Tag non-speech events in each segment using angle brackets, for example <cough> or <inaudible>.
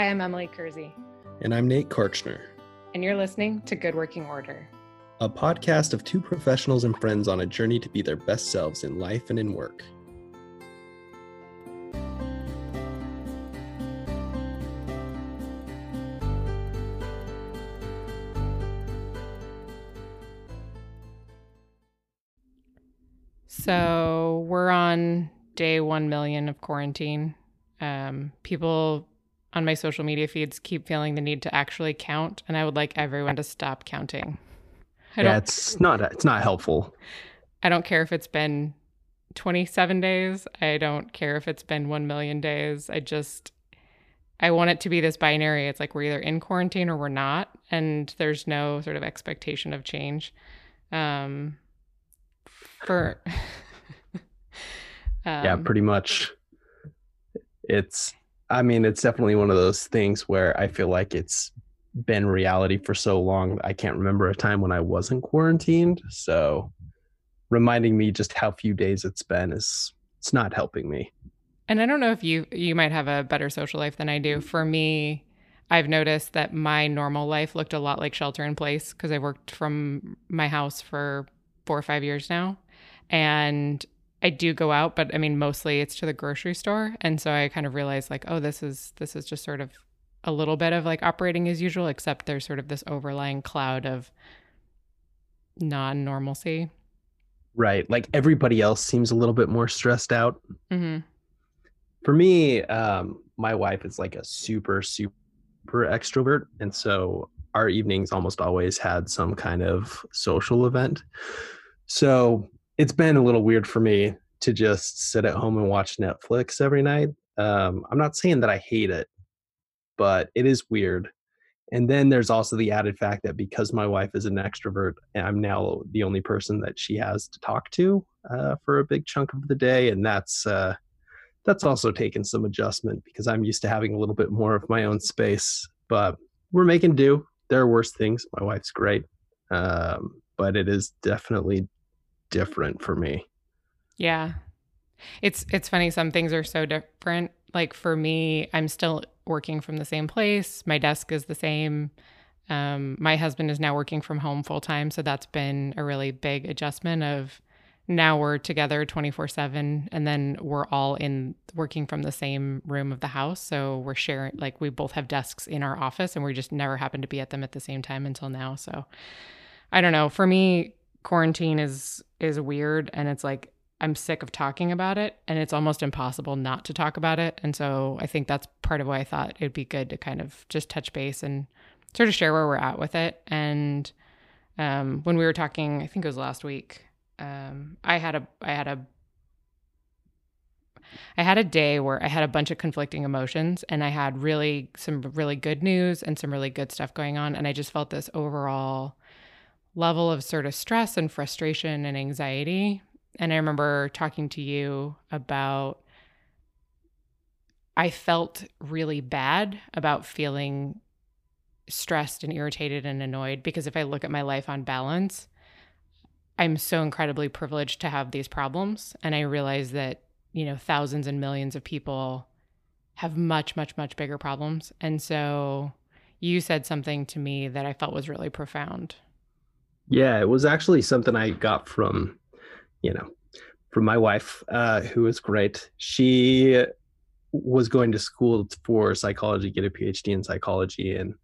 Hi, I'm Emily Kersey. And I'm Nate Karchner. And you're listening to Good Working Order, a podcast of two professionals and friends on a journey to be their best selves in life and in work. So we're on day 1 million of quarantine. Um, people on my social media feeds keep feeling the need to actually count, and I would like everyone to stop counting. I yeah, it's not it's not helpful. I don't care if it's been 27 days. I don't care if it's been 1 million days. I just I want it to be this binary. It's like we're either in quarantine or we're not, and there's no sort of expectation of change. Um, for <laughs> um, yeah, pretty much. It's I mean, it's definitely one of those things where I feel like it's been reality for so long. I can't remember a time when I wasn't quarantined. So reminding me just how few days it's been is it's not helping me. And I don't know if you you might have a better social life than I do. For me, I've noticed that my normal life looked a lot like shelter in place because I worked from my house for 4 or 5 years now. And I do go out, but I mean mostly it's to the grocery store, and so I kind of realized like, oh, this is this is just sort of a little bit of like operating as usual, except there's sort of this overlying cloud of non-normalcy. Right, like everybody else seems a little bit more stressed out. Mm-hmm. For me, um, my wife is like a super super extrovert, and so our evenings almost always had some kind of social event. So it's been a little weird for me to just sit at home and watch Netflix every night. Um, I'm not saying that I hate it, but it is weird. And then there's also the added fact that because my wife is an extrovert, I'm now the only person that she has to talk to uh, for a big chunk of the day, and that's uh, that's also taken some adjustment because I'm used to having a little bit more of my own space. But we're making do. There are worse things. My wife's great, um, but it is definitely different for me. Yeah. It's it's funny some things are so different. Like for me, I'm still working from the same place. My desk is the same. Um, my husband is now working from home full time, so that's been a really big adjustment of now we're together 24/7 and then we're all in working from the same room of the house so we're sharing like we both have desks in our office and we just never happen to be at them at the same time until now so I don't know for me quarantine is is weird and it's like I'm sick of talking about it and it's almost impossible not to talk about it. And so I think that's part of why I thought it'd be good to kind of just touch base and sort of share where we're at with it. And um, when we were talking, I think it was last week, um, I had a I had a I had a day where I had a bunch of conflicting emotions and I had really some really good news and some really good stuff going on and I just felt this overall level of sort of stress and frustration and anxiety. And I remember talking to you about I felt really bad about feeling stressed and irritated and annoyed because if I look at my life on balance, I'm so incredibly privileged to have these problems. And I realize that, you know, thousands and millions of people have much, much, much bigger problems. And so you said something to me that I felt was really profound. Yeah, it was actually something I got from, you know, from my wife, uh, who was great. She was going to school for psychology, get a PhD in psychology, and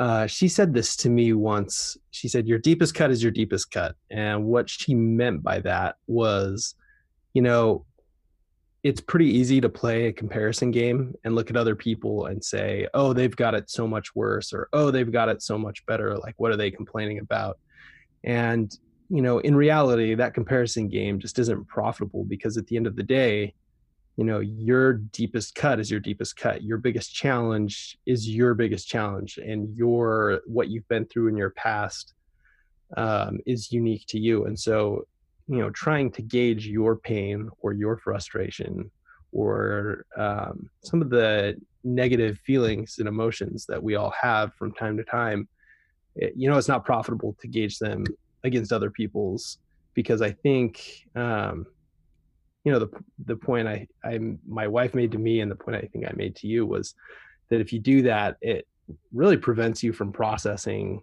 uh, she said this to me once. She said, "Your deepest cut is your deepest cut," and what she meant by that was, you know, it's pretty easy to play a comparison game and look at other people and say, "Oh, they've got it so much worse," or "Oh, they've got it so much better." Like, what are they complaining about? And, you know, in reality, that comparison game just isn't profitable because at the end of the day, you know, your deepest cut is your deepest cut. Your biggest challenge is your biggest challenge. And your, what you've been through in your past um, is unique to you. And so, you know, trying to gauge your pain or your frustration or um, some of the negative feelings and emotions that we all have from time to time you know it's not profitable to gauge them against other people's because I think um, you know the the point I I my wife made to me and the point I think I made to you was that if you do that, it really prevents you from processing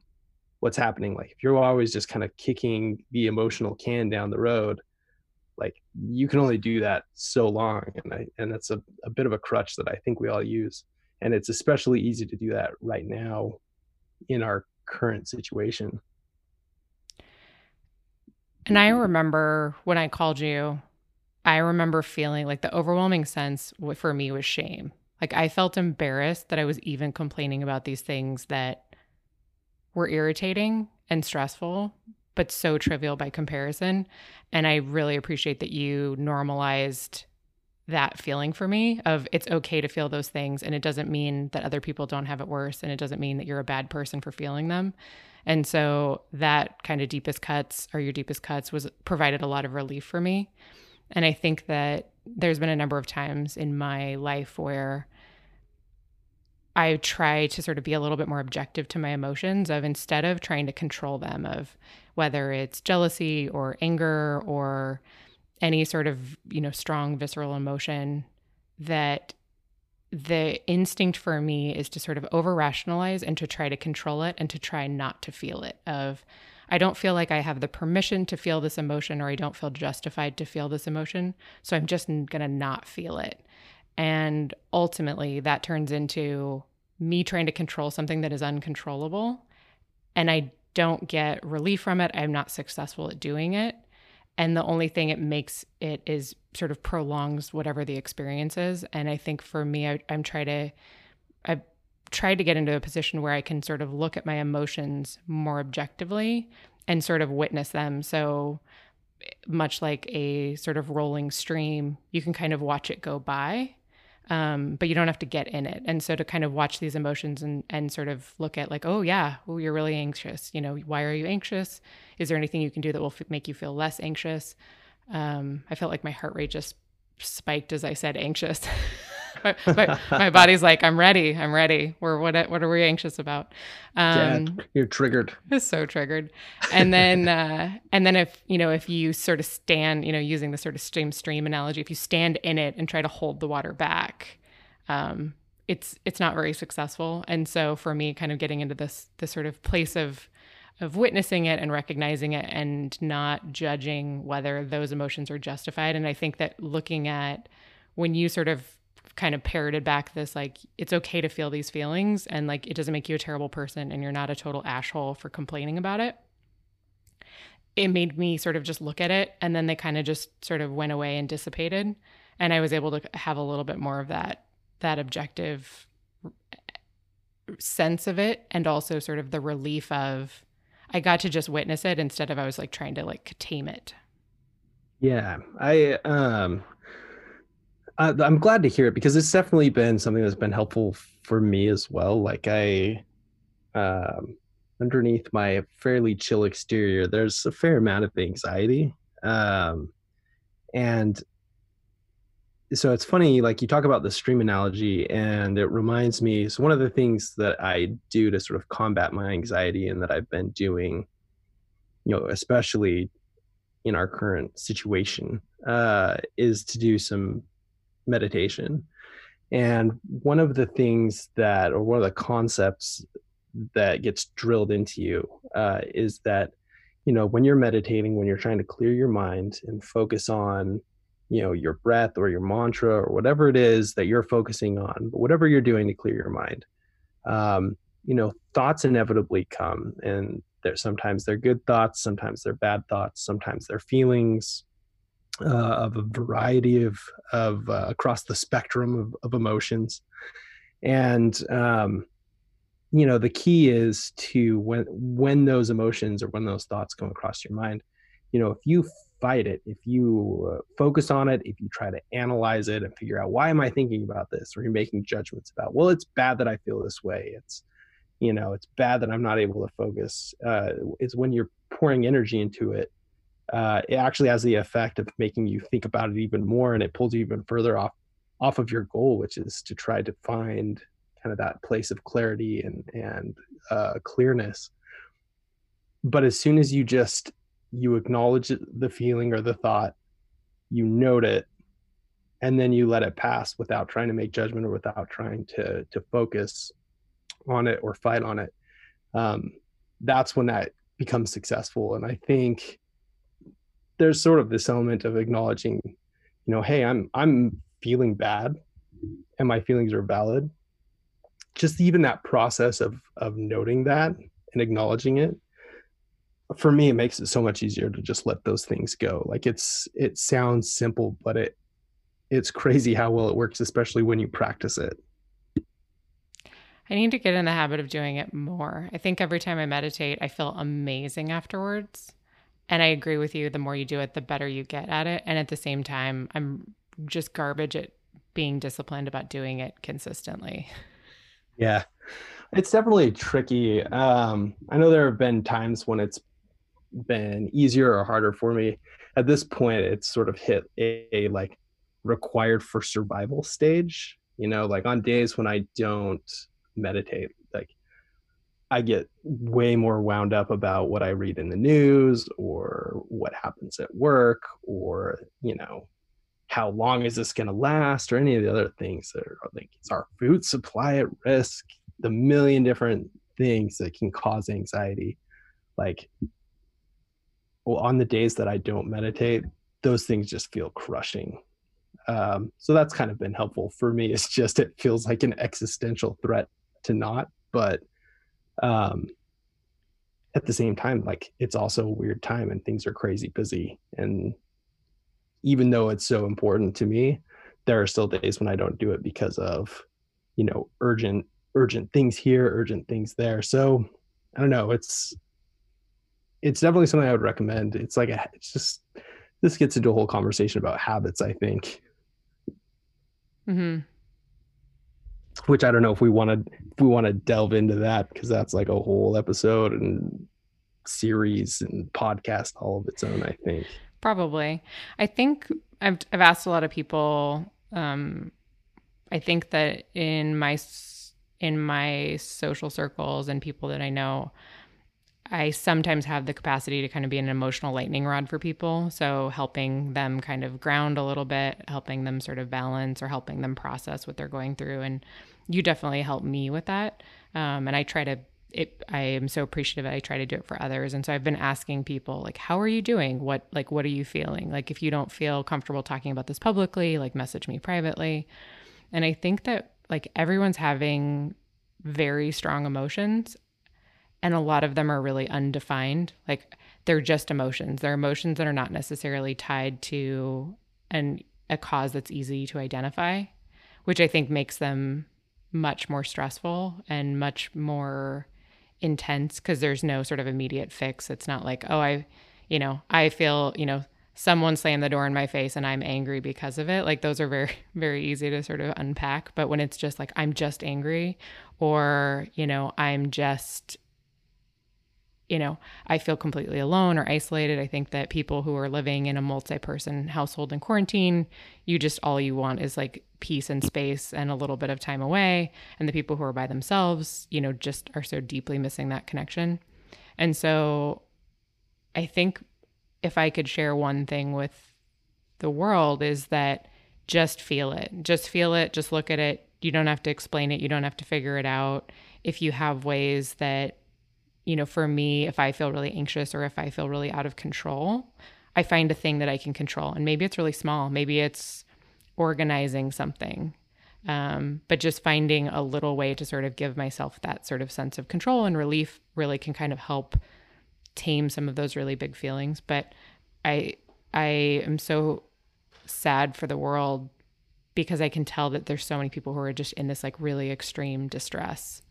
what's happening. Like if you're always just kind of kicking the emotional can down the road, like you can only do that so long. And I, and that's a, a bit of a crutch that I think we all use. And it's especially easy to do that right now in our current situation. And I remember when I called you, I remember feeling like the overwhelming sense for me was shame. Like I felt embarrassed that I was even complaining about these things that were irritating and stressful, but so trivial by comparison. And I really appreciate that you normalized that feeling for me of it's okay to feel those things and it doesn't mean that other people don't have it worse and it doesn't mean that you're a bad person for feeling them. And so that kind of deepest cuts or your deepest cuts was provided a lot of relief for me. And I think that there's been a number of times in my life where I try to sort of be a little bit more objective to my emotions of instead of trying to control them of whether it's jealousy or anger or any sort of, you know, strong visceral emotion that the instinct for me is to sort of over rationalize and to try to control it and to try not to feel it of I don't feel like I have the permission to feel this emotion or I don't feel justified to feel this emotion. So I'm just going to not feel it. And ultimately, that turns into me trying to control something that is uncontrollable. And I don't get relief from it. I'm not successful at doing it. And the only thing it makes it is sort of prolongs whatever the experience is. And I think for me, I, I'm trying to, I've tried to get into a position where I can sort of look at my emotions more objectively and sort of witness them. So, eh, much like a sort of rolling stream, you can kind of watch it go by um, but you don't have to get in it. And so to kind of watch these emotions and and sort of look at like, oh yeah, oh you're really anxious. You know, why are you anxious? Is there anything you can do that will f- make you feel less anxious? Um, I felt like my heart rate just spiked as I said anxious. <laughs> my, my, my, body's like, I'm ready. I'm ready. We're what? What are we anxious about? Um, yeah, you're triggered. It's <laughs> so triggered. And then, uh, and then if you know, if you sort of stand, you know, using the sort of stream stream analogy, if you stand in it and try to hold the water back, um, it's it's not very successful. And so for me, kind of getting into this this sort of place of of witnessing it and recognizing it and not judging whether those emotions are justified. And I think that looking at when you sort of kind of parroted back this like it's okay to feel these feelings and like it doesn't make you a terrible person and you're not a total asshole for complaining about it. It made me sort of just look at it and then they kind of just sort of went away and dissipated and i was able to have a little bit more of that that objective sense of it and also sort of the relief of i got to just witness it instead of i was like trying to like tame it. Yeah i um uh, I'm glad to hear it because it's definitely been something that's been helpful for me as well. Like I, um, underneath my fairly chill exterior, there's a fair amount of anxiety, um, and so it's funny. Like you talk about the stream analogy, and it reminds me. So one of the things that I do to sort of combat my anxiety, and that I've been doing, you know, especially in our current situation, uh, is to do some meditation. And one of the things that, or one of the concepts that gets drilled into you uh, is that, you know, when you're meditating, when you're trying to clear your mind and focus on, you know, your breath or your mantra or whatever it is that you're focusing on, but whatever you're doing to clear your mind, um, you know, thoughts inevitably come and they're sometimes they're good thoughts, sometimes they're bad thoughts, sometimes they're feelings, uh, of a variety of of uh, across the spectrum of, of emotions, and um, you know the key is to when when those emotions or when those thoughts come across your mind, you know if you fight it, if you uh, focus on it, if you try to analyze it and figure out why am I thinking about this, or you're making judgments about, well, it's bad that I feel this way. It's you know it's bad that I'm not able to focus. Uh, it's when you're pouring energy into it uh, it actually has the effect of making you think about it even more and it pulls you even further off off of your goal which is to try to find kind of that place of clarity and and uh, clearness. But as soon as you just you acknowledge the feeling or the thought you note it and then you let it pass without trying to make judgment or without trying to to focus on it or fight on it um, that's when that becomes successful. And i think there's sort of this element of acknowledging you know hey i'm i'm feeling bad and my feelings are valid just even that process of of noting that and acknowledging it for me it makes it so much easier to just let those things go like it's it sounds simple but it it's crazy how well it works especially when you practice it I need to get in the habit of doing it more. I think every time I meditate, I feel amazing afterwards. And I agree with you. The more you do it, the better you get at it. And at the same time, I'm just garbage at being disciplined about doing it consistently. Yeah, it's definitely tricky. Um, I know there have been times when it's been easier or harder for me. At this point, it's sort of hit a, a like required for survival stage. You know, like on days when I don't meditate, I get way more wound up about what I read in the news or what happens at work or, you know, how long is this going to last or any of the other things that are like is our food supply at risk? The million different things that can cause anxiety. Like well on the days that i don't meditate those things just feel crushing. Um, so that's kind of been helpful for me. It's just it feels like an existential threat to not but um, at the same time like it's also a weird time and things are crazy busy and even though it's so important to me, there are still days when I don't do it because of, you know, urgent urgent things here, urgent things there. So I don't know. It's it's definitely something I would recommend. It's like a, it's just this gets into a whole conversation about habits. I think. hmm Which I don't know if we want to we want to delve into that because that's like a whole episode and series and podcast all of its own. I think. Probably. I think I've I've asked a lot of people. Um, I think that in my in my social circles and people that I know, I sometimes have the capacity to kind of be an emotional lightning rod for people. So helping them kind of ground a little bit, helping them sort of balance, or helping them process what they're going through. And you definitely help me with that. Um, and I try to it i am so appreciative i try to do it for others and so i've been asking people like how are you doing what like what are you feeling like if you don't feel comfortable talking about this publicly like message me privately and i think that like everyone's having very strong emotions and a lot of them are really undefined like they're just emotions they're emotions that are not necessarily tied to an a cause that's easy to identify which i think makes them much more stressful and much more intense because there's no sort of immediate fix. It's not like, oh, I, you know, I feel, you know, someone slammed the door in my face and I'm angry because of it. Like those are very, <laughs> very easy to sort of unpack. But when it's just like, I'm just angry or, you know, I'm just you know, I feel completely alone or isolated. I think that people who are living in a multi person household in quarantine, you just all you want is like peace and space and a little bit of time away. And the people who are by themselves, you know, just are so deeply missing that connection. And so I think if I could share one thing with the world is that just feel it. Just feel it. Just look at it. You don't have to explain it. You don't have to figure it out. If you have ways that you know, for me, if I feel really anxious or if I feel really out of control, I find a thing that I can control. And maybe it's really small. Maybe it's organizing something. Um, but just finding a little way to sort of give myself that sort of sense of control and relief really can kind of help tame some of those really big feelings. But I I am so sad for the world because I can tell that there's so many people who are just in this like really extreme distress.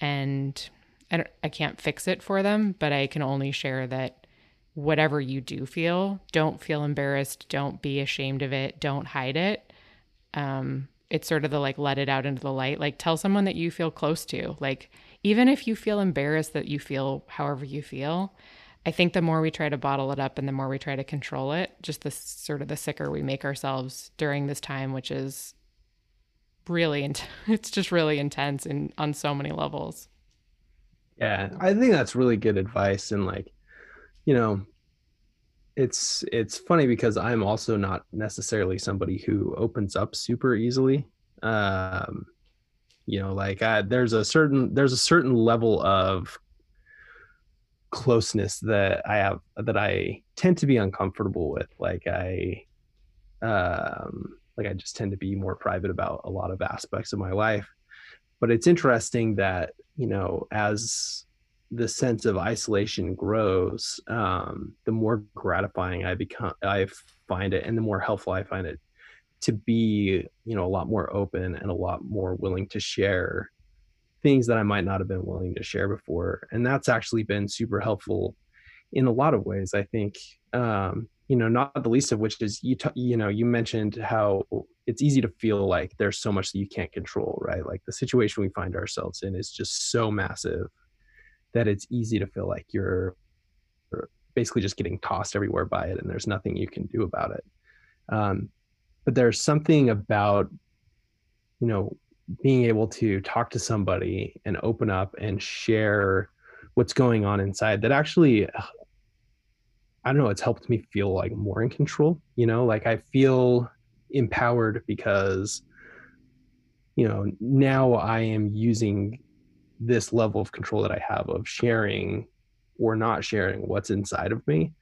And I, I can't fix it for them, but I can only share that whatever you do feel, don't feel embarrassed. Don't be ashamed of it. Don't hide it. Um, it's sort of the like let it out into the light. Like tell someone that you feel close to. Like even if you feel embarrassed that you feel however you feel, I think the more we try to bottle it up and the more we try to control it, just the sort of the sicker we make ourselves during this time, which is really, <laughs> it's just really intense and on so many levels. Yeah, I think that's really good advice. And like, you know, it's it's funny because I'm also not necessarily somebody who opens up super easily. Um, you know, like I, there's a certain there's a certain level of closeness that I have that I tend to be uncomfortable with. Like I, um, like I just tend to be more private about a lot of aspects of my life. But it's interesting that you know as the sense of isolation grows, um, the more gratifying I become, I find it, and the more helpful I find it to be, you know, a lot more open and a lot more willing to share things that I might not have been willing to share before. And that's actually been super helpful in a lot of ways. I think, um, you know, not the least of which is you, t- you know, you mentioned how it's easy to feel like there's so much that you can't control, right? Like the situation we find ourselves in is just so massive that it's easy to feel like you're basically just getting tossed everywhere by it and there's nothing you can do about it. Um, but there's something about, you know, being able to talk to somebody and open up and share what's going on inside that actually I don't know, it's helped me feel like more in control, you know, like I feel empowered because you know, now I am using this level of control that I have of sharing or not sharing what's inside of me,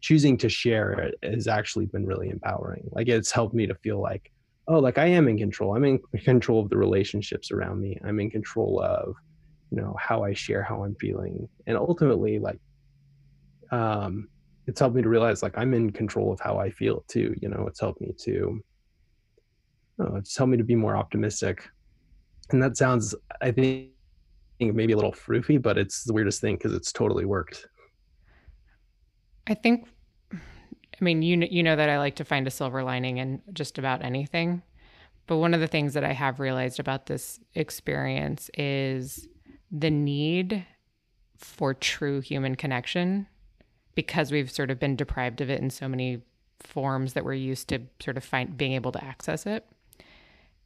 choosing to share it has actually been really empowering. Like it's helped me to feel like, oh, like I am in control. I'm in control of the relationships around me. I'm in control of, you know, how I share how I'm feeling. And ultimately, like, um, it's helped me to realize like I'm in control of how I feel too. You know, it's helped me to, oh, it's helped me to be more optimistic. And that sounds, I think, maybe a little froofy, but it's the weirdest thing because it's totally worked. I think, I mean, you you know that I like to find a silver lining in just about anything, but one of the things that I have realized about this experience is the need for true human connection because we've sort of been deprived of it in so many forms that we're used to sort of find being able to access it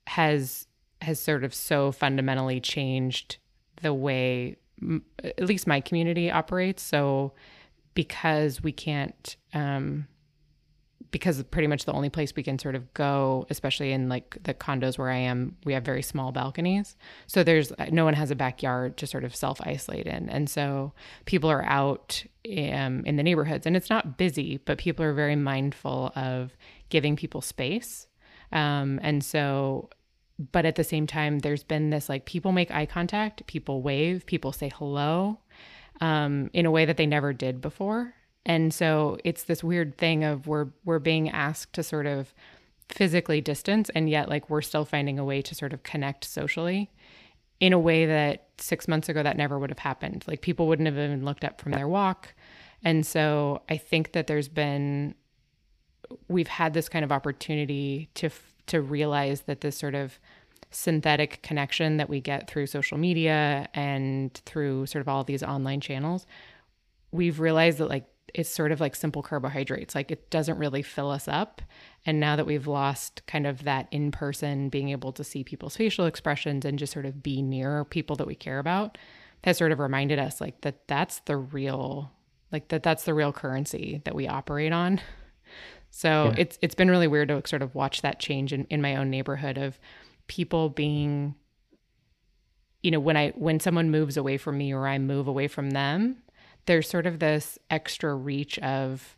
has has sort of so fundamentally changed the way at least my community operates. So because we can't, um, because pretty much the only place we can sort of go, especially in like the condos where I am, we have very small balconies. So there's no one has a backyard to sort of self isolate in. And so people are out um, in the neighborhoods and it's not busy, but people are very mindful of giving people space. Um, and so but at the same time there's been this like people make eye contact people wave people say hello um, in a way that they never did before and so it's this weird thing of we're we're being asked to sort of physically distance and yet like we're still finding a way to sort of connect socially in a way that six months ago that never would have happened. Like people wouldn't have even looked up from their walk. And so i think that there's been we've had this kind of opportunity to to realize that this sort of synthetic connection that we get through social media and through sort of all these online channels, we've realized that like it's sort of like simple carbohydrates. Like it doesn't really fill us up. And now that we've lost kind of that in person, being able to see people's facial expressions and just sort of be near people that we care about, has sort of reminded us like that that's the real, like that that's the real currency that we operate on. So yeah. it's it's been really weird to sort of watch that change in, in my own neighborhood of people being you know when I when someone moves away from me or I move away from them, there's sort of this extra reach of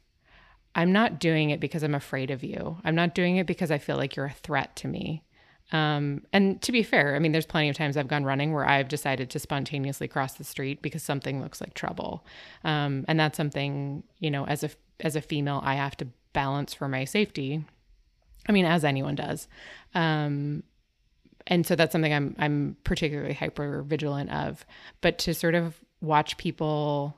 I'm not doing it because I'm afraid of you. I'm not doing it because I feel like you're a threat to me. Um, and to be fair, I mean, there's plenty of times I've gone running where I've decided to spontaneously cross the street because something looks like trouble, um, and that's something you know, as a as a female, I have to balance for my safety. I mean, as anyone does. Um, and so that's something I'm I'm particularly hyper vigilant of. But to sort of watch people,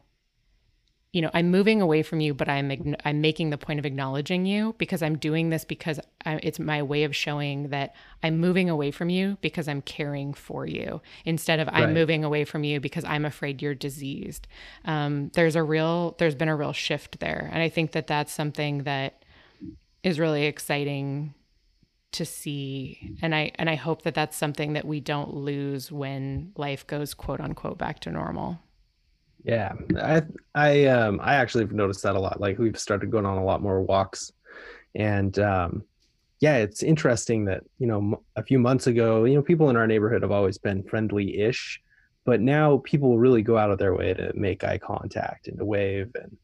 you know, I'm moving away from you, but I'm I'm making the point of acknowledging you because I'm doing this because I, it's my way of showing that I'm moving away from you because I'm caring for you instead of I'm moving away from you because I'm afraid you're diseased. Um, there's a real there's been a real shift there, and I think that that's something that is really exciting to see. And i and i hope that that's something that we don't lose when life goes quote unquote back to normal Yeah, I I um I actually have noticed that a lot. Like we've started going on a lot more walks, and um, yeah, it's interesting that you know a few months ago, you know, people in our neighborhood have always been friendly-ish, but now people really go out of their way to make eye contact and to wave and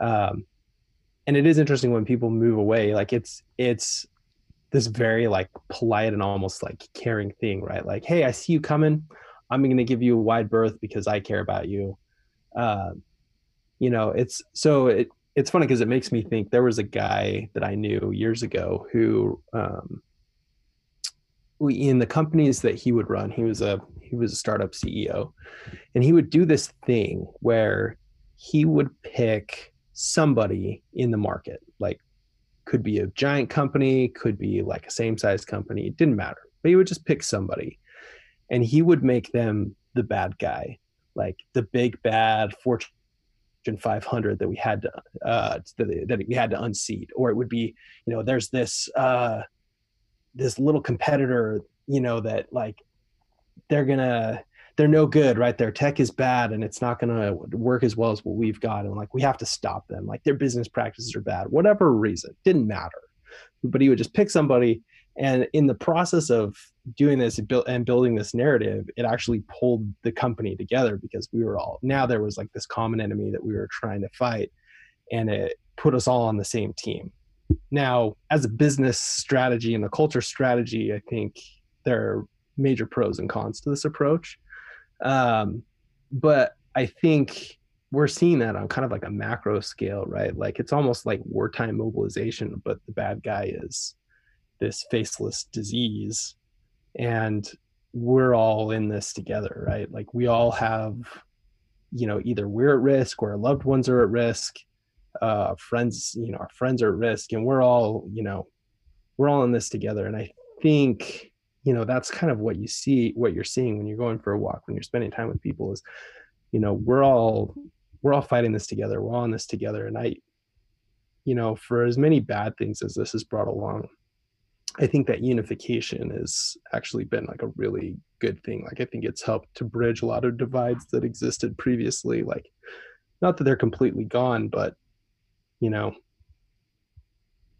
um, and it is interesting when people move away. Like it's it's this very like polite and almost like caring thing, right? Like, hey, I see you coming. I'm going to give you a wide berth because I care about you. Uh, you know, it's so it it's funny because it makes me think there was a guy that I knew years ago who um, in the companies that he would run, he was a he was a startup CEO, and he would do this thing where he would pick somebody in the market, like could be a giant company, could be like a same size company, it didn't matter. But he would just pick somebody, and he would make them the bad guy, like the big bad Fortune 500 that we had to uh, that, that we had to unseat, or it would be, you know, there's this uh, this little competitor, you know, that like they're gonna they're no good, right? Their tech is bad and it's not gonna work as well as what we've got, and like we have to stop them. Like their business practices are bad, whatever reason, didn't matter. But he would just pick somebody and in the process of doing this and building this narrative it actually pulled the company together because we were all now there was like this common enemy that we were trying to fight and it put us all on the same team. Now as a business strategy and a culture strategy i think there are major pros and cons to this approach. Um, but i think we're seeing that on kind of like a macro scale right? Like it's almost like wartime mobilization but the bad guy is this faceless disease and we're all in this together right? Like we all have you know either we're at risk or our loved ones are at risk uh friends you know our friends are at risk and we're all you know we're all in this together. And i think you know that's kind of what you see what you're seeing when you're going for a walk when you're spending time with people is you know we're all we're all fighting this together. We're all in this together. And i you know for as many bad things as this has brought along I think that unification has actually been like a really good thing. Like I think it's helped to bridge a lot of divides that existed previously. Like not that they're completely gone, but you know,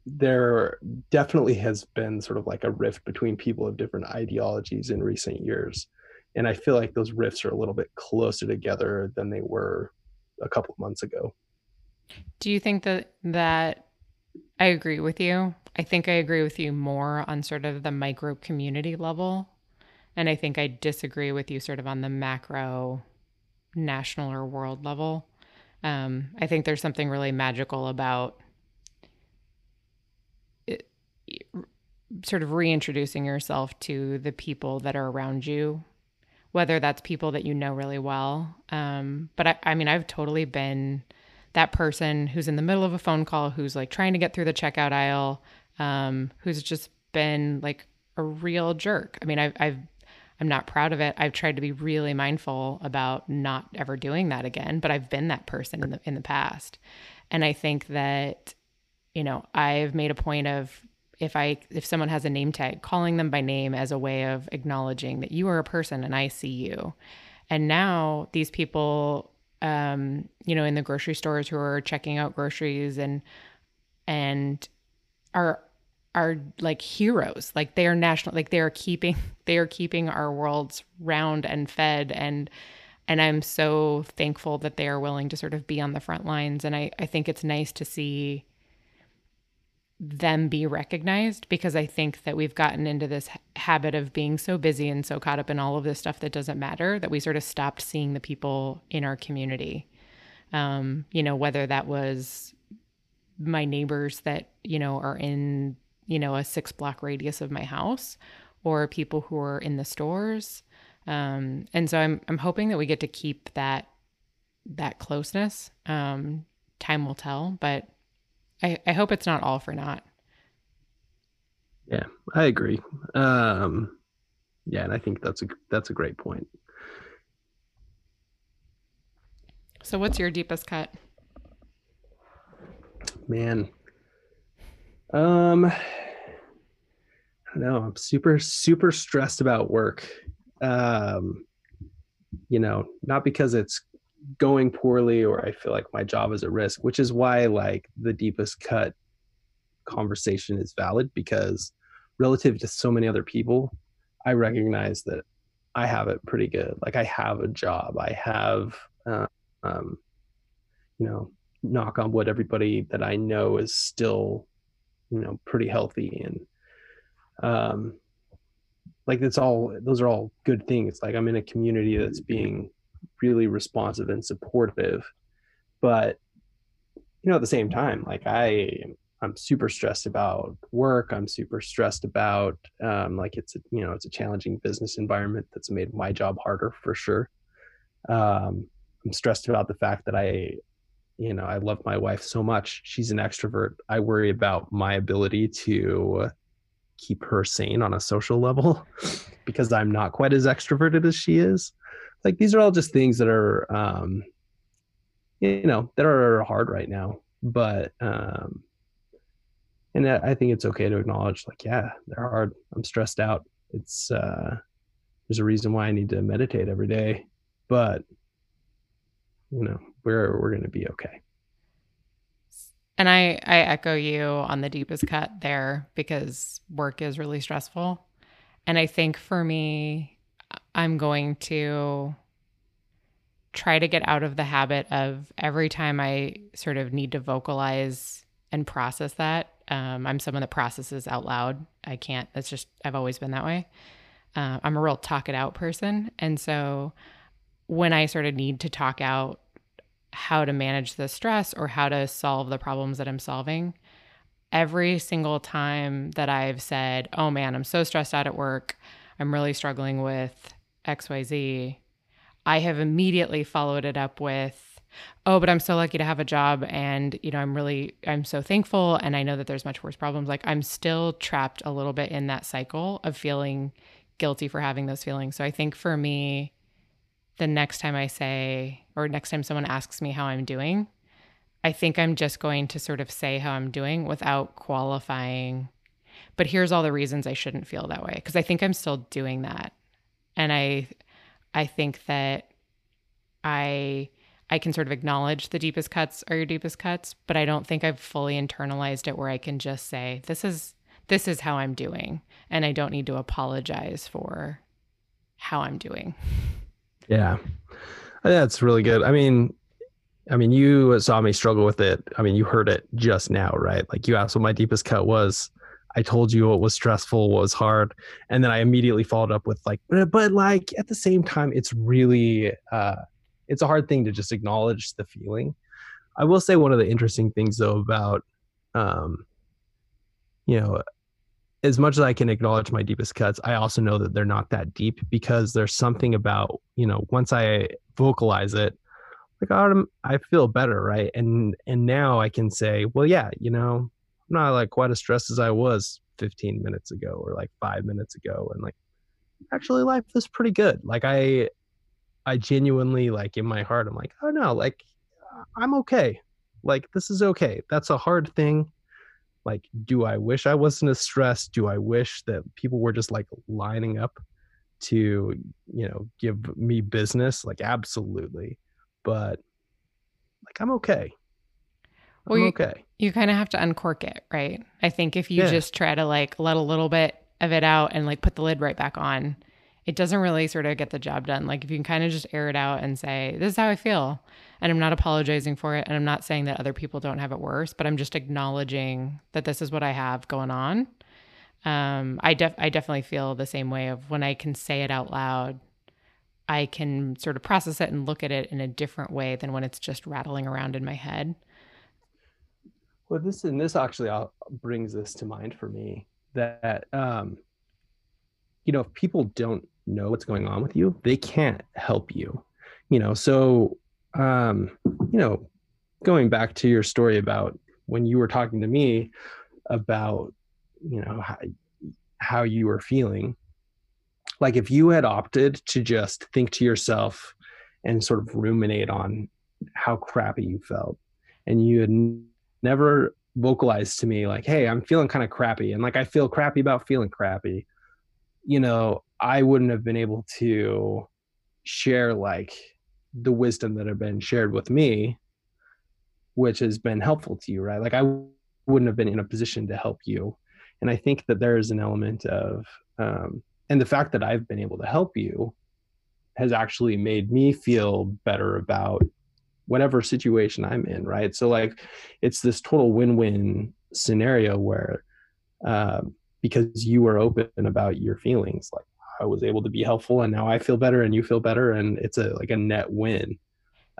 there definitely has been sort of like a rift between people of different ideologies in recent years. And I feel like those rifts are a little bit closer together than they were a couple of months ago. Do you think that that I agree with you. I think I agree with you more on sort of the micro community level. And I think I disagree with you sort of on the macro national or world level. Um, I think there's something really magical about it, sort of reintroducing yourself to the people that are around you, whether that's people that you know really well. Um, but I, I mean, I've totally been that person who's in the middle of a phone call, who's like trying to get through the checkout aisle, um, who's just been like a real jerk. I mean, I've, I've, I'm not proud of it. I've tried to be really mindful about not ever doing that again, but I've been that person in the in the past. And I think that you know, I've made a point of if I if someone has a name tag, calling them by name as a way of acknowledging that you are a person and I see you. And now these people um, you know, in the grocery stores who are checking out groceries and and are are like heroes. Like they are national like they are keeping <laughs> they are keeping our worlds round and fed and and I'm so thankful that they are willing to sort of be on the front lines. And I, I think it's nice to see them be recognized because I think that we've gotten into this habit of being so busy and so caught up in all of this stuff that doesn't matter that we sort of stopped seeing the people in our community. Um, you know, whether that was my neighbors that, you know, are in, you know, a six block radius of my house or people who are in the stores. Um, and so I'm, I'm hoping that we get to keep that, that closeness. Um, time will tell, but I, I hope it's not all for naught. Yeah, I agree. Um, yeah, and I think that's a that's a great point. So, what's your deepest cut? Man, um, I don't know. I'm super super stressed about work. Um, you know, not because it's going poorly or I feel like my job is at risk, which is why like the deepest cut conversation is valid because relative to so many other people, I recognize that I have it pretty good. Like I have a job, I have, uh, um, you know, knock on wood, everybody that I know is still, you know, pretty healthy and, um, like it's all those are all good things. Like I'm in a community that's being really responsive and supportive, but you know, at the same time, like I I'm super stressed about work. I'm super stressed about um, like it's a, you know it's a challenging business environment that's made my job harder for sure. Um, I'm stressed about the fact that I, you know, I love my wife so much. She's an extrovert. I worry about my ability to keep her sane on a social level <laughs> because I'm not quite as extroverted as she is. Like these are all just things that are, um, you know, that are hard right now. But um, and I think it's okay to acknowledge like, yeah, they're hard. I'm stressed out. It's uh, there's a reason why I need to meditate every day, but you know, we're we're gonna be okay. And I I echo you on the deepest cut there because work is really stressful, and I think for me, I'm going to try to get out of the habit of every time I sort of need to vocalize and process that um, I'm someone that processes out loud. I can't. That's just I've always been that way. Uh, I'm a real talk it out person, and so when I sort of need to talk out how to manage the stress or how to solve the problems that I'm solving, every single time that I've said, "Oh man, I'm so stressed out at work. I'm really struggling with X, Y, Z," I have immediately followed it up with oh, but I'm so lucky to have a job and, you know, I'm really I'm so thankful and I know that there's much worse problems. Like I'm still trapped a little bit in that cycle of feeling guilty for having those feelings. So I think for me the next time I say or next time someone asks me how I'm doing, I think I'm just going to sort of say how I'm doing without qualifying. But here's all the reasons I shouldn't feel that way because I think I'm still doing that. And I I think that I I can sort of acknowledge the deepest cuts are your deepest cuts, but I don't think I've fully internalized it where I can just say this is this is how I'm doing and I don't need to apologize for how I'm doing. <laughs> Yeah. That's really good. I mean, I mean, you saw me struggle with it. I mean, you heard it just now, right? Like you asked what my deepest cut was. I told you what was stressful, what was hard, and then I immediately followed up with like, but, but like at the same time, it's really uh, it's a hard thing to just acknowledge the feeling. I will say one of the interesting things though about um you know as much as I can acknowledge my deepest cuts, I also know that they're not that deep because there's something about, you know, once I vocalize it, like I, I feel better, right? And and now I can say, well, yeah, you know, I'm not like quite as stressed as I was 15 minutes ago or like five minutes ago, and like actually life is pretty good. Like I I genuinely like in my heart, I'm like, oh no, like I'm okay. Like this is okay. That's a hard thing. Like, do I wish I wasn't as stressed? Do I wish that people were just like lining up to, you know, give me business? Like, absolutely. But like, I'm okay. I'm well, you, okay. You kind of have to uncork it, right? I think if you yeah. just try to like let a little bit of it out and like put the lid right back on, it doesn't really sort of get the job done. Like if you can kind of just air it out and say, this is how I feel. And I'm not apologizing for it. And I'm not saying that other people don't have it worse, but I'm just acknowledging that this is what I have going on. Um, I def I definitely feel the same way of when I can say it out loud, I can sort of process it and look at it in a different way than when it's just rattling around in my head. Well, this and this actually brings this to mind for me that um, you know if people don't know what's going on with you, they can't help you. You know, so um, you know, going back to your story about when you were talking to me about, you know, how, how you were feeling, like if you had opted to just think to yourself and sort of ruminate on how crappy you felt and you had never vocalized to me like hey i'm feeling kind of crappy and like i feel crappy about feeling crappy you know I wouldn't have been able to share like the wisdom that have been shared with me which has been helpful to you right? Like i wouldn't have been in a position to help you. And i think that there is an element of um, and the fact that i've been able to help you has actually made me feel better about whatever situation i'm in right? So like it's this total win-win scenario where uh, because you were open about your feelings like i was able to be helpful and now i feel better and you feel better and it's a like a net win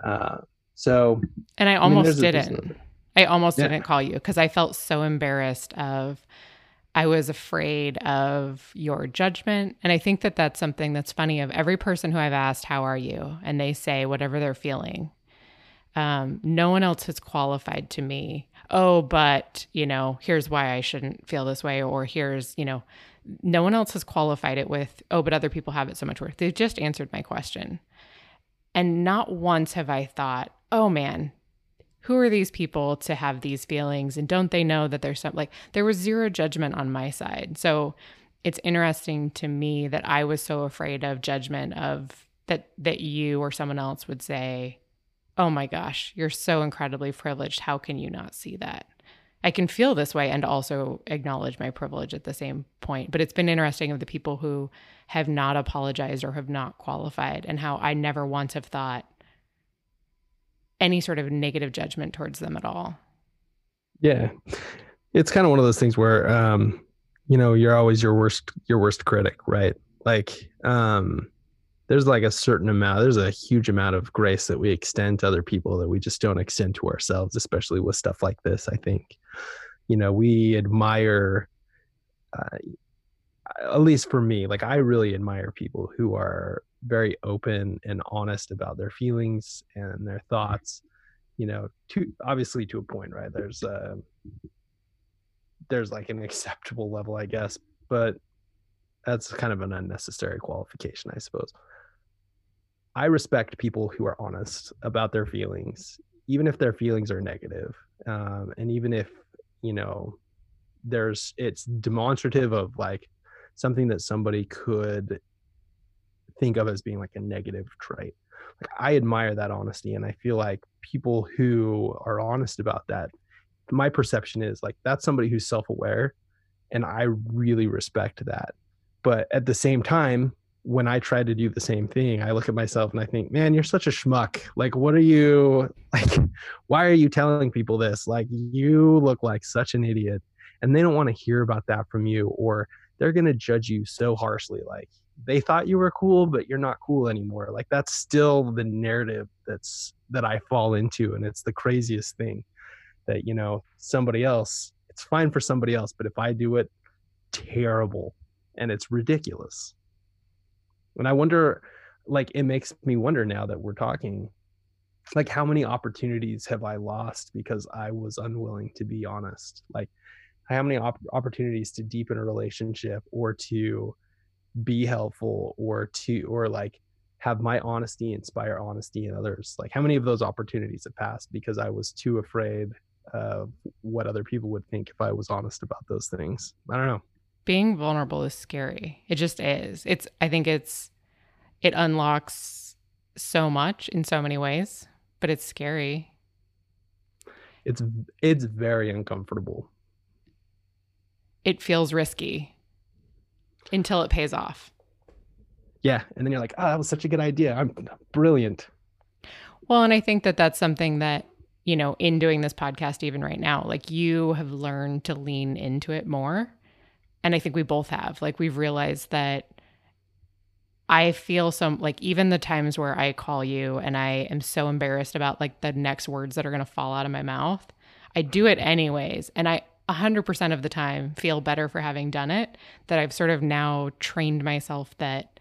uh, so and i almost I mean, didn't i almost yeah. didn't call you because i felt so embarrassed of I was afraid of your judgment. And I think that that's something that's funny of every person who I've asked, How are you? And they say whatever they're feeling. Um, no one else has qualified to me oh, but, you know, here's why I shouldn't feel this way, or here's, you know, no one else has qualified it with, oh, but other people have it so much worse. They've just answered my question. And not once have I thought, oh man, who are these people to have these feelings? And don't they know that there's some like there was zero judgment on my side. So it's interesting to me that I was so afraid of judgment of that that you or someone else would say, oh my gosh, you're so incredibly privileged. How can you not see that? I can feel this way and also acknowledge my privilege at the same point. But it's been interesting of the people who have not apologized or have not qualified and how I never once have thought any sort of negative judgment towards them at all. Yeah. It's kind of one of those things where um you know, you're always your worst your worst critic, right? Like um there's like a certain amount there's a huge amount of grace that we extend to other people that we just don't extend to ourselves especially with stuff like this i think. You know we admire uh, at least for me like i really admire people who are very open and honest about their feelings and their thoughts you know to obviously to a point right? There's uh there's like an acceptable level i guess but that's kind of an unnecessary qualification i suppose I respect people who are honest about their feelings, even if their feelings are negative, um, and even if you know there's it's demonstrative of like something that somebody could think of as being like a negative trait. Like I admire that honesty, and I feel like people who are honest about that. My perception is like that's somebody who's self-aware, and I really respect that. But at the same time, when I try to do the same thing, I look at myself and I think, man, you're such a schmuck. Like, what are you <laughs> like? Why are you telling people this? Like, you look like such an idiot. And they don't want to hear about that from you, or they're going to judge you so harshly. Like, they thought you were cool, but you're not cool anymore. Like, that's still the narrative that's that I fall into. And it's the craziest thing that, you know, somebody else, it's fine for somebody else, but if I do it, terrible. And it's ridiculous and I wonder, like, it makes me wonder now that we're talking, like, how many opportunities have I lost because I was unwilling to be honest? Like, how many op- opportunities to deepen a relationship or to be helpful or to, or like, have my honesty inspire honesty in others? Like, how many of those opportunities have passed because I was too afraid of what other people would think if I was honest about those things? I don't know being vulnerable is scary. It just is. It's I think it's it unlocks so much in so many ways, but it's scary. It's it's very uncomfortable. It feels risky until it pays off. Yeah, and then you're like, "Oh, that was such a good idea. I'm brilliant." Well, and I think that that's something that you know, in doing this podcast even right now, like you have learned to lean into it more and I think we both have. Like we've realized that I feel some like even the times where I call you and I am so embarrassed about like the next words that are going to fall out of my mouth, I do it anyways. And I 100% of the time feel better for having done it. That I've sort of now trained myself that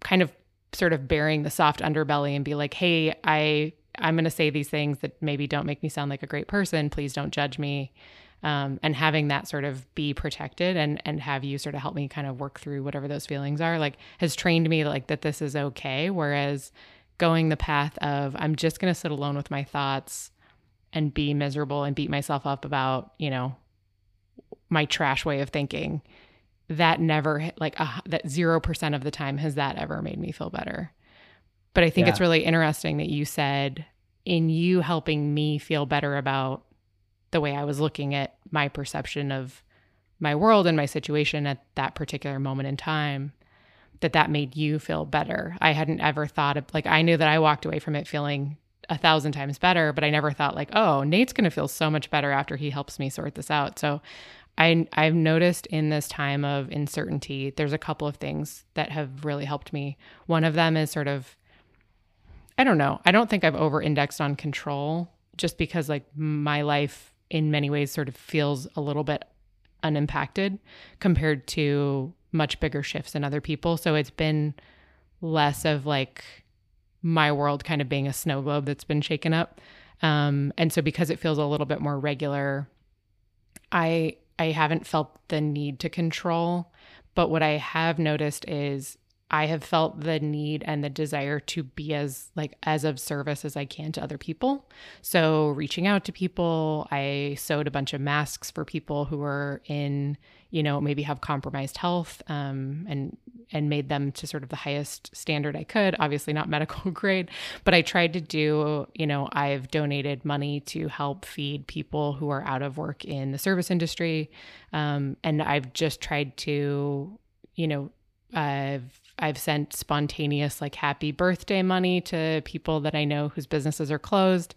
kind of sort of bearing the soft underbelly and be like, hey, I I'm going to say these things that maybe don't make me sound like a great person. Please don't judge me um, and having that sort of be protected and and have you sort of help me kind of work through whatever those feelings are like has trained me like that this is okay whereas going the path of i'm just going to sit alone with my thoughts and be miserable and beat myself up about you know my trash way of thinking that never like uh, that 0% of the time has that ever made me feel better But I think Yeah. it's really interesting that you said in you helping me feel better about the way I was looking at my perception of my world and my situation at that particular moment in time that that made you feel better. I hadn't ever thought of like I knew that I walked away from it feeling a thousand times better, but I never thought like, oh, Nate's to feel so much better after he helps me sort this out. So I I've noticed in this time of uncertainty, there's a couple of things that have really helped me. One of them is sort of I don't know. I don't think I've over indexed on control just because like my life in many ways sort of feels a little bit unimpacted compared to much bigger shifts in other people. So it's been less of like my world kind of being a snow globe that's been shaken up. Um, and so because it feels a little bit more regular, I I haven't felt the need to control. But what I have noticed is I have felt the need and the desire to be as like as of service as I can to other people. So reaching out to people, I sewed a bunch of masks for people who were in, you know, maybe have compromised health, um, and and made them to sort of the highest standard I could. Obviously not <laughs> medical grade, but I tried to do, you know, I've donated money to help feed people who are out of work in the service industry, um, and I've just tried to, you know, I've I've sent spontaneous like happy birthday money to people that I know whose businesses are closed,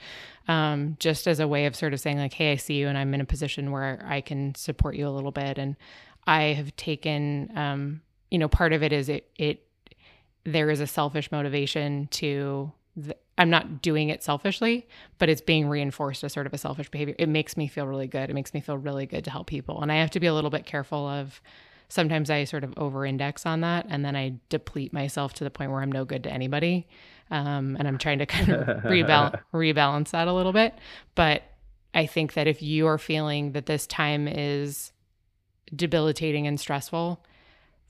um, just as a way of sort of saying like, "Hey, I see you, and I'm in a position where I can support you a little bit." And I have taken, um, you know, part of it is it it there is a selfish motivation to. I'm not doing it selfishly, but it's being reinforced as sort of a selfish behavior. It makes me feel really good. It makes me feel really good to help people, and I have to be a little bit careful of sometimes I sort of over index on that and then I deplete myself to the point where I'm no good to anybody. Um, and I'm trying to kind of <laughs> rebal- rebalance that a little bit. But I think that if you are feeling that this time is debilitating and stressful,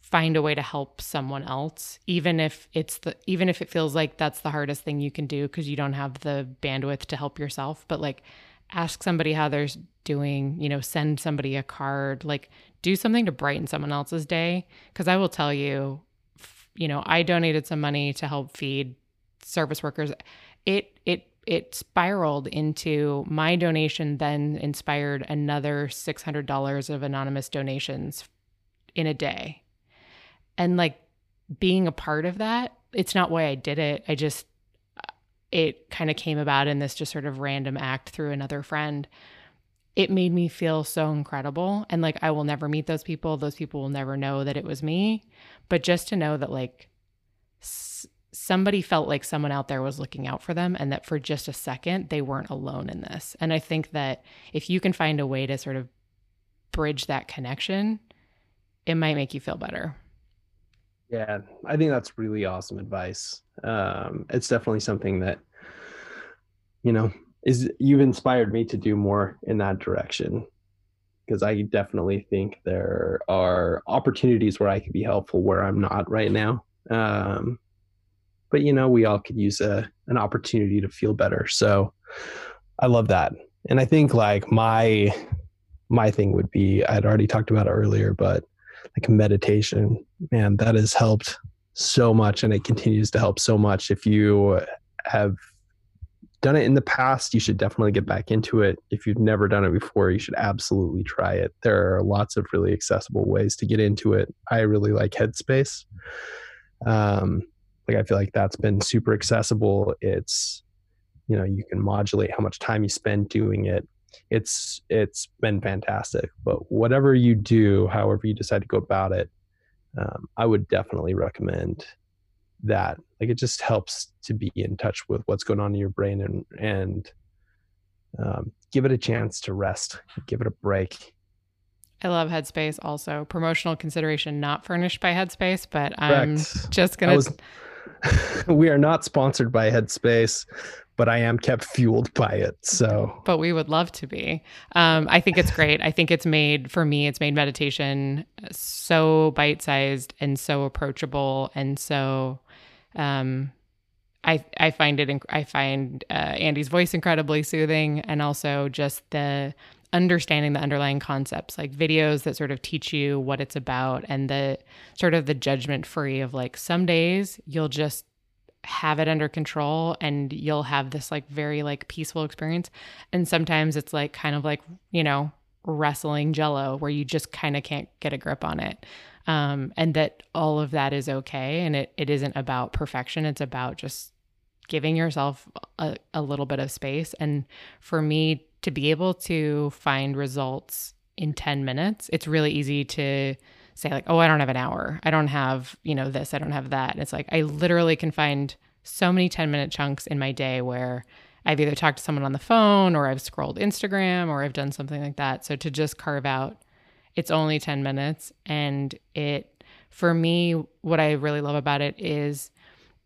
find a way to help someone else even if it's the even if it feels like that's the hardest thing you can do because you don't have the bandwidth to help yourself but like ask somebody how they're doing you know send somebody a card like do something to brighten someone else's day. Because i will tell you you know i donated some money to help feed service workers. It it it spiraled into my donation then inspired another $600 of anonymous donations in a day. And like being a part of that it's not why i did it. I just uh, it kind of came about in this just sort of random act through another friend it made me feel so incredible. And like i will never meet those people. Those people will never know that it was me. But just to know that like s- somebody felt like someone out there was looking out for them and that for just a second they weren't alone in this. And i think that if you can find a way to sort of bridge that connection it might make you feel better. Yeah, I think that's really awesome advice. Um, it's definitely something that, you know, is you've inspired me to do more in that direction because I definitely think there are opportunities where I could be helpful where I'm not right now. Um, but you know, we all could use a an opportunity to feel better. So I love that, and I think like my my thing would be I'd already talked about it earlier, but like meditation man that has helped so much and it continues to help so much if you have done it in the past you should definitely get back into it. If you've never done it before you should absolutely try it. There are lots of really accessible ways to get into it. I really like headspace. Um like i feel like that's been super accessible. It's you know you can modulate how much time you spend doing it. It's it's been fantastic. But whatever you do however you decide to go about it um, i would definitely recommend that like it just helps to be in touch with what's going on in your brain and and um, give it a chance to rest give it a break I love Headspace also. Promotional consideration not furnished by Headspace, but I'm Correct. just going was, to <laughs> we are not sponsored by headspace but i am kept fueled by it so but we would love to be. Um, I think it's great. I think it's made for me. It's made meditation so bite-sized and so approachable, and so um, I I find it. I find uh, Andy's voice incredibly soothing, and also just the understanding the underlying concepts, like videos that sort of teach you what it's about, and the sort of the judgment free of like some days you'll just have it under control and you'll have this like very like peaceful experience and sometimes it's like kind of like you know wrestling jello where you just kind of can't get a grip on it um, and that all of that is okay and it, it isn't about perfection it's about just giving yourself a, a little bit of space and for me to be able to find results in 10 minutes it's really easy to say like, oh, I don't have an hour. I don't have, you know, this, I don't have that. And it's like I literally can find so many 10 minute chunks in my day where I've either talked to someone on the phone or I've scrolled Instagram or I've done something like that. So to just carve out, it's only 10 minutes. And it, for me, what I really love about it is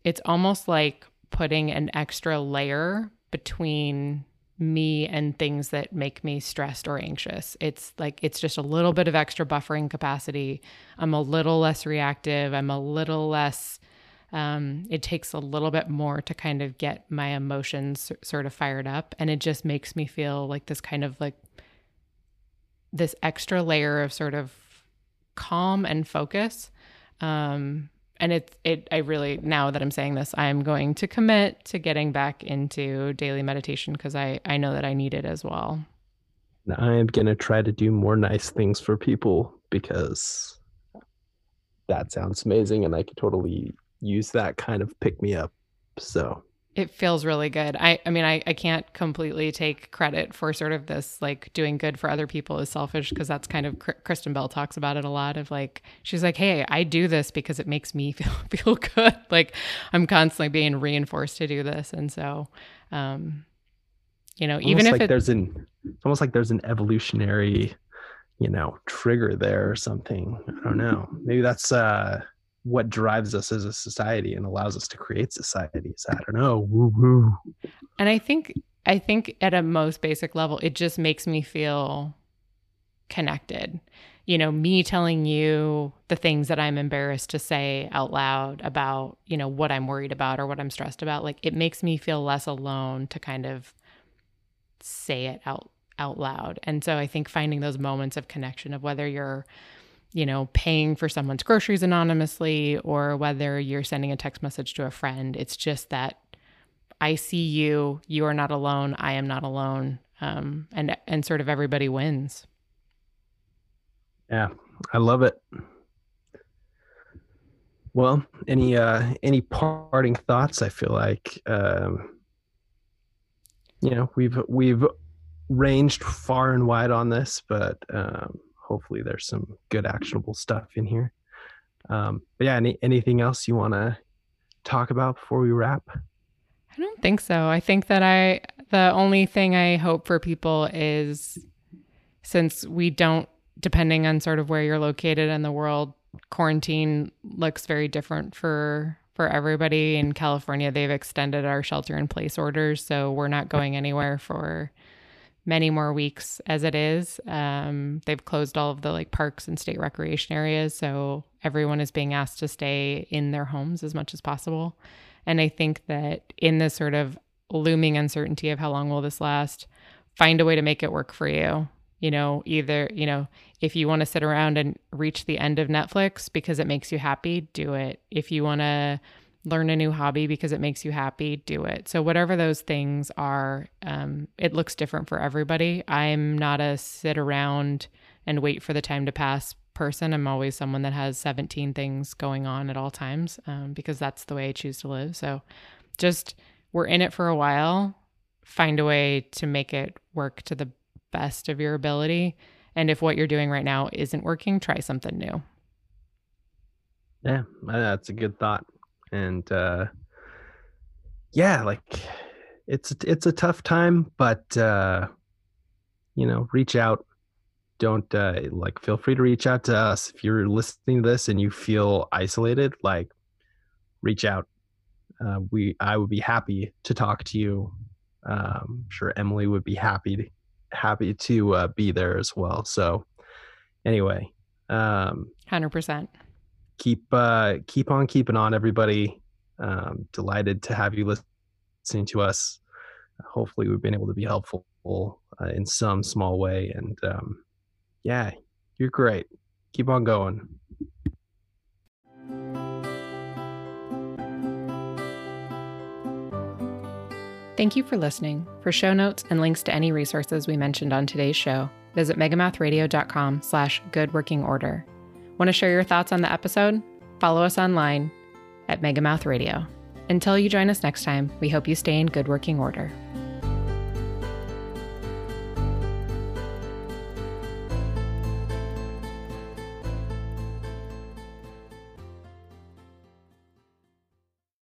it's almost like putting an extra layer between me and things that make me stressed or anxious. It's like it's just a little bit of extra buffering capacity. I'm a little less reactive. I'm a little less um, it takes a little bit more to kind of get my emotions sort of fired up and it just makes me feel like this kind of like this extra layer of sort of calm and focus um, and it it I really now that I'm saying this, I'm going to commit to getting back into daily meditation because I I know that I need it as well. I am gonna try to do more nice things for people because that sounds amazing, and I could totally use that kind of pick me up. So it feels really good. I, I mean, I, I can't completely take credit for sort of this like doing good for other people is selfish because that's kind of Kristen Bell talks about it a lot of like she's like, hey, I do this because it makes me <laughs> feel feel good. like I'm constantly being reinforced to do this, and so, um, you know, almost even if it, there's an it's almost like there's an evolutionary, you know, trigger there or something. I don't know. Maybe that's uh what drives us as a society and allows us to create societies. I don't know. Woo. And I think I think at a most basic level, it just makes me feel connected. You know, me telling you the things that I'm embarrassed to say out loud about, you know, what I'm worried about or what I'm stressed about, like it makes me feel less alone to kind of say it out out loud. And so I think finding those moments of connection of whether you're you know, paying for someone's groceries anonymously or whether you're sending a text message to a friend. It's just that I see you, you are not alone, I am not alone. Um, and and sort of everybody wins. Yeah, I love it. Well, any uh any parting thoughts? I feel like um you know, we've we've ranged far and wide on this, but um hopefully there's some good actionable stuff in here. Um, but yeah, any, anything else you want to talk about before we wrap? I don't think so. I think that I, the only thing I hope for people is since we don't, depending on sort of where you're located in the world, quarantine looks very different for for everybody in California. They've extended our shelter in place orders, so we're not going anywhere for many more weeks as it is. Um, they've closed all of the like parks and state recreation areas, so everyone is being asked to stay in their homes as much as possible. And I think that in this sort of looming uncertainty of how long will this last, find a way to make it work for you. You know, either, you know, if you want to sit around and reach the end of Netflix because it makes you happy, do it. If you want to learn a new hobby because it makes you happy, do it. So, whatever those things are, um, it looks different for everybody. I'm not a sit around and wait for the time to pass person. I'm always someone that has 17 things going on at all times um, because that's the way I choose to live. So, just we're in it for a while. Find a way to make it work to the best of your ability. And if what you're doing right now isn't working, try something new. Yeah, that's a good thought and uh yeah like it's it's a tough time but uh you know reach out. Don't uh like feel free to reach out to us. If you're listening to this and you feel isolated like reach out. Uh, we i would be happy to talk to you. Um I'm sure emily would be happy to happy to uh, be there as well. So anyway um 100% keep uh keep on keeping on everybody um delighted to have you listening to us hopefully we've been able to be helpful uh, in some small way and um yeah you're great keep on going Thank you for listening. For show notes and links to any resources we mentioned on today's show, visit megamathradio.com slash good working order. Want to share your thoughts on the episode? Follow us online at Megamouth Radio. Until you join us next time, we hope you stay in good working order.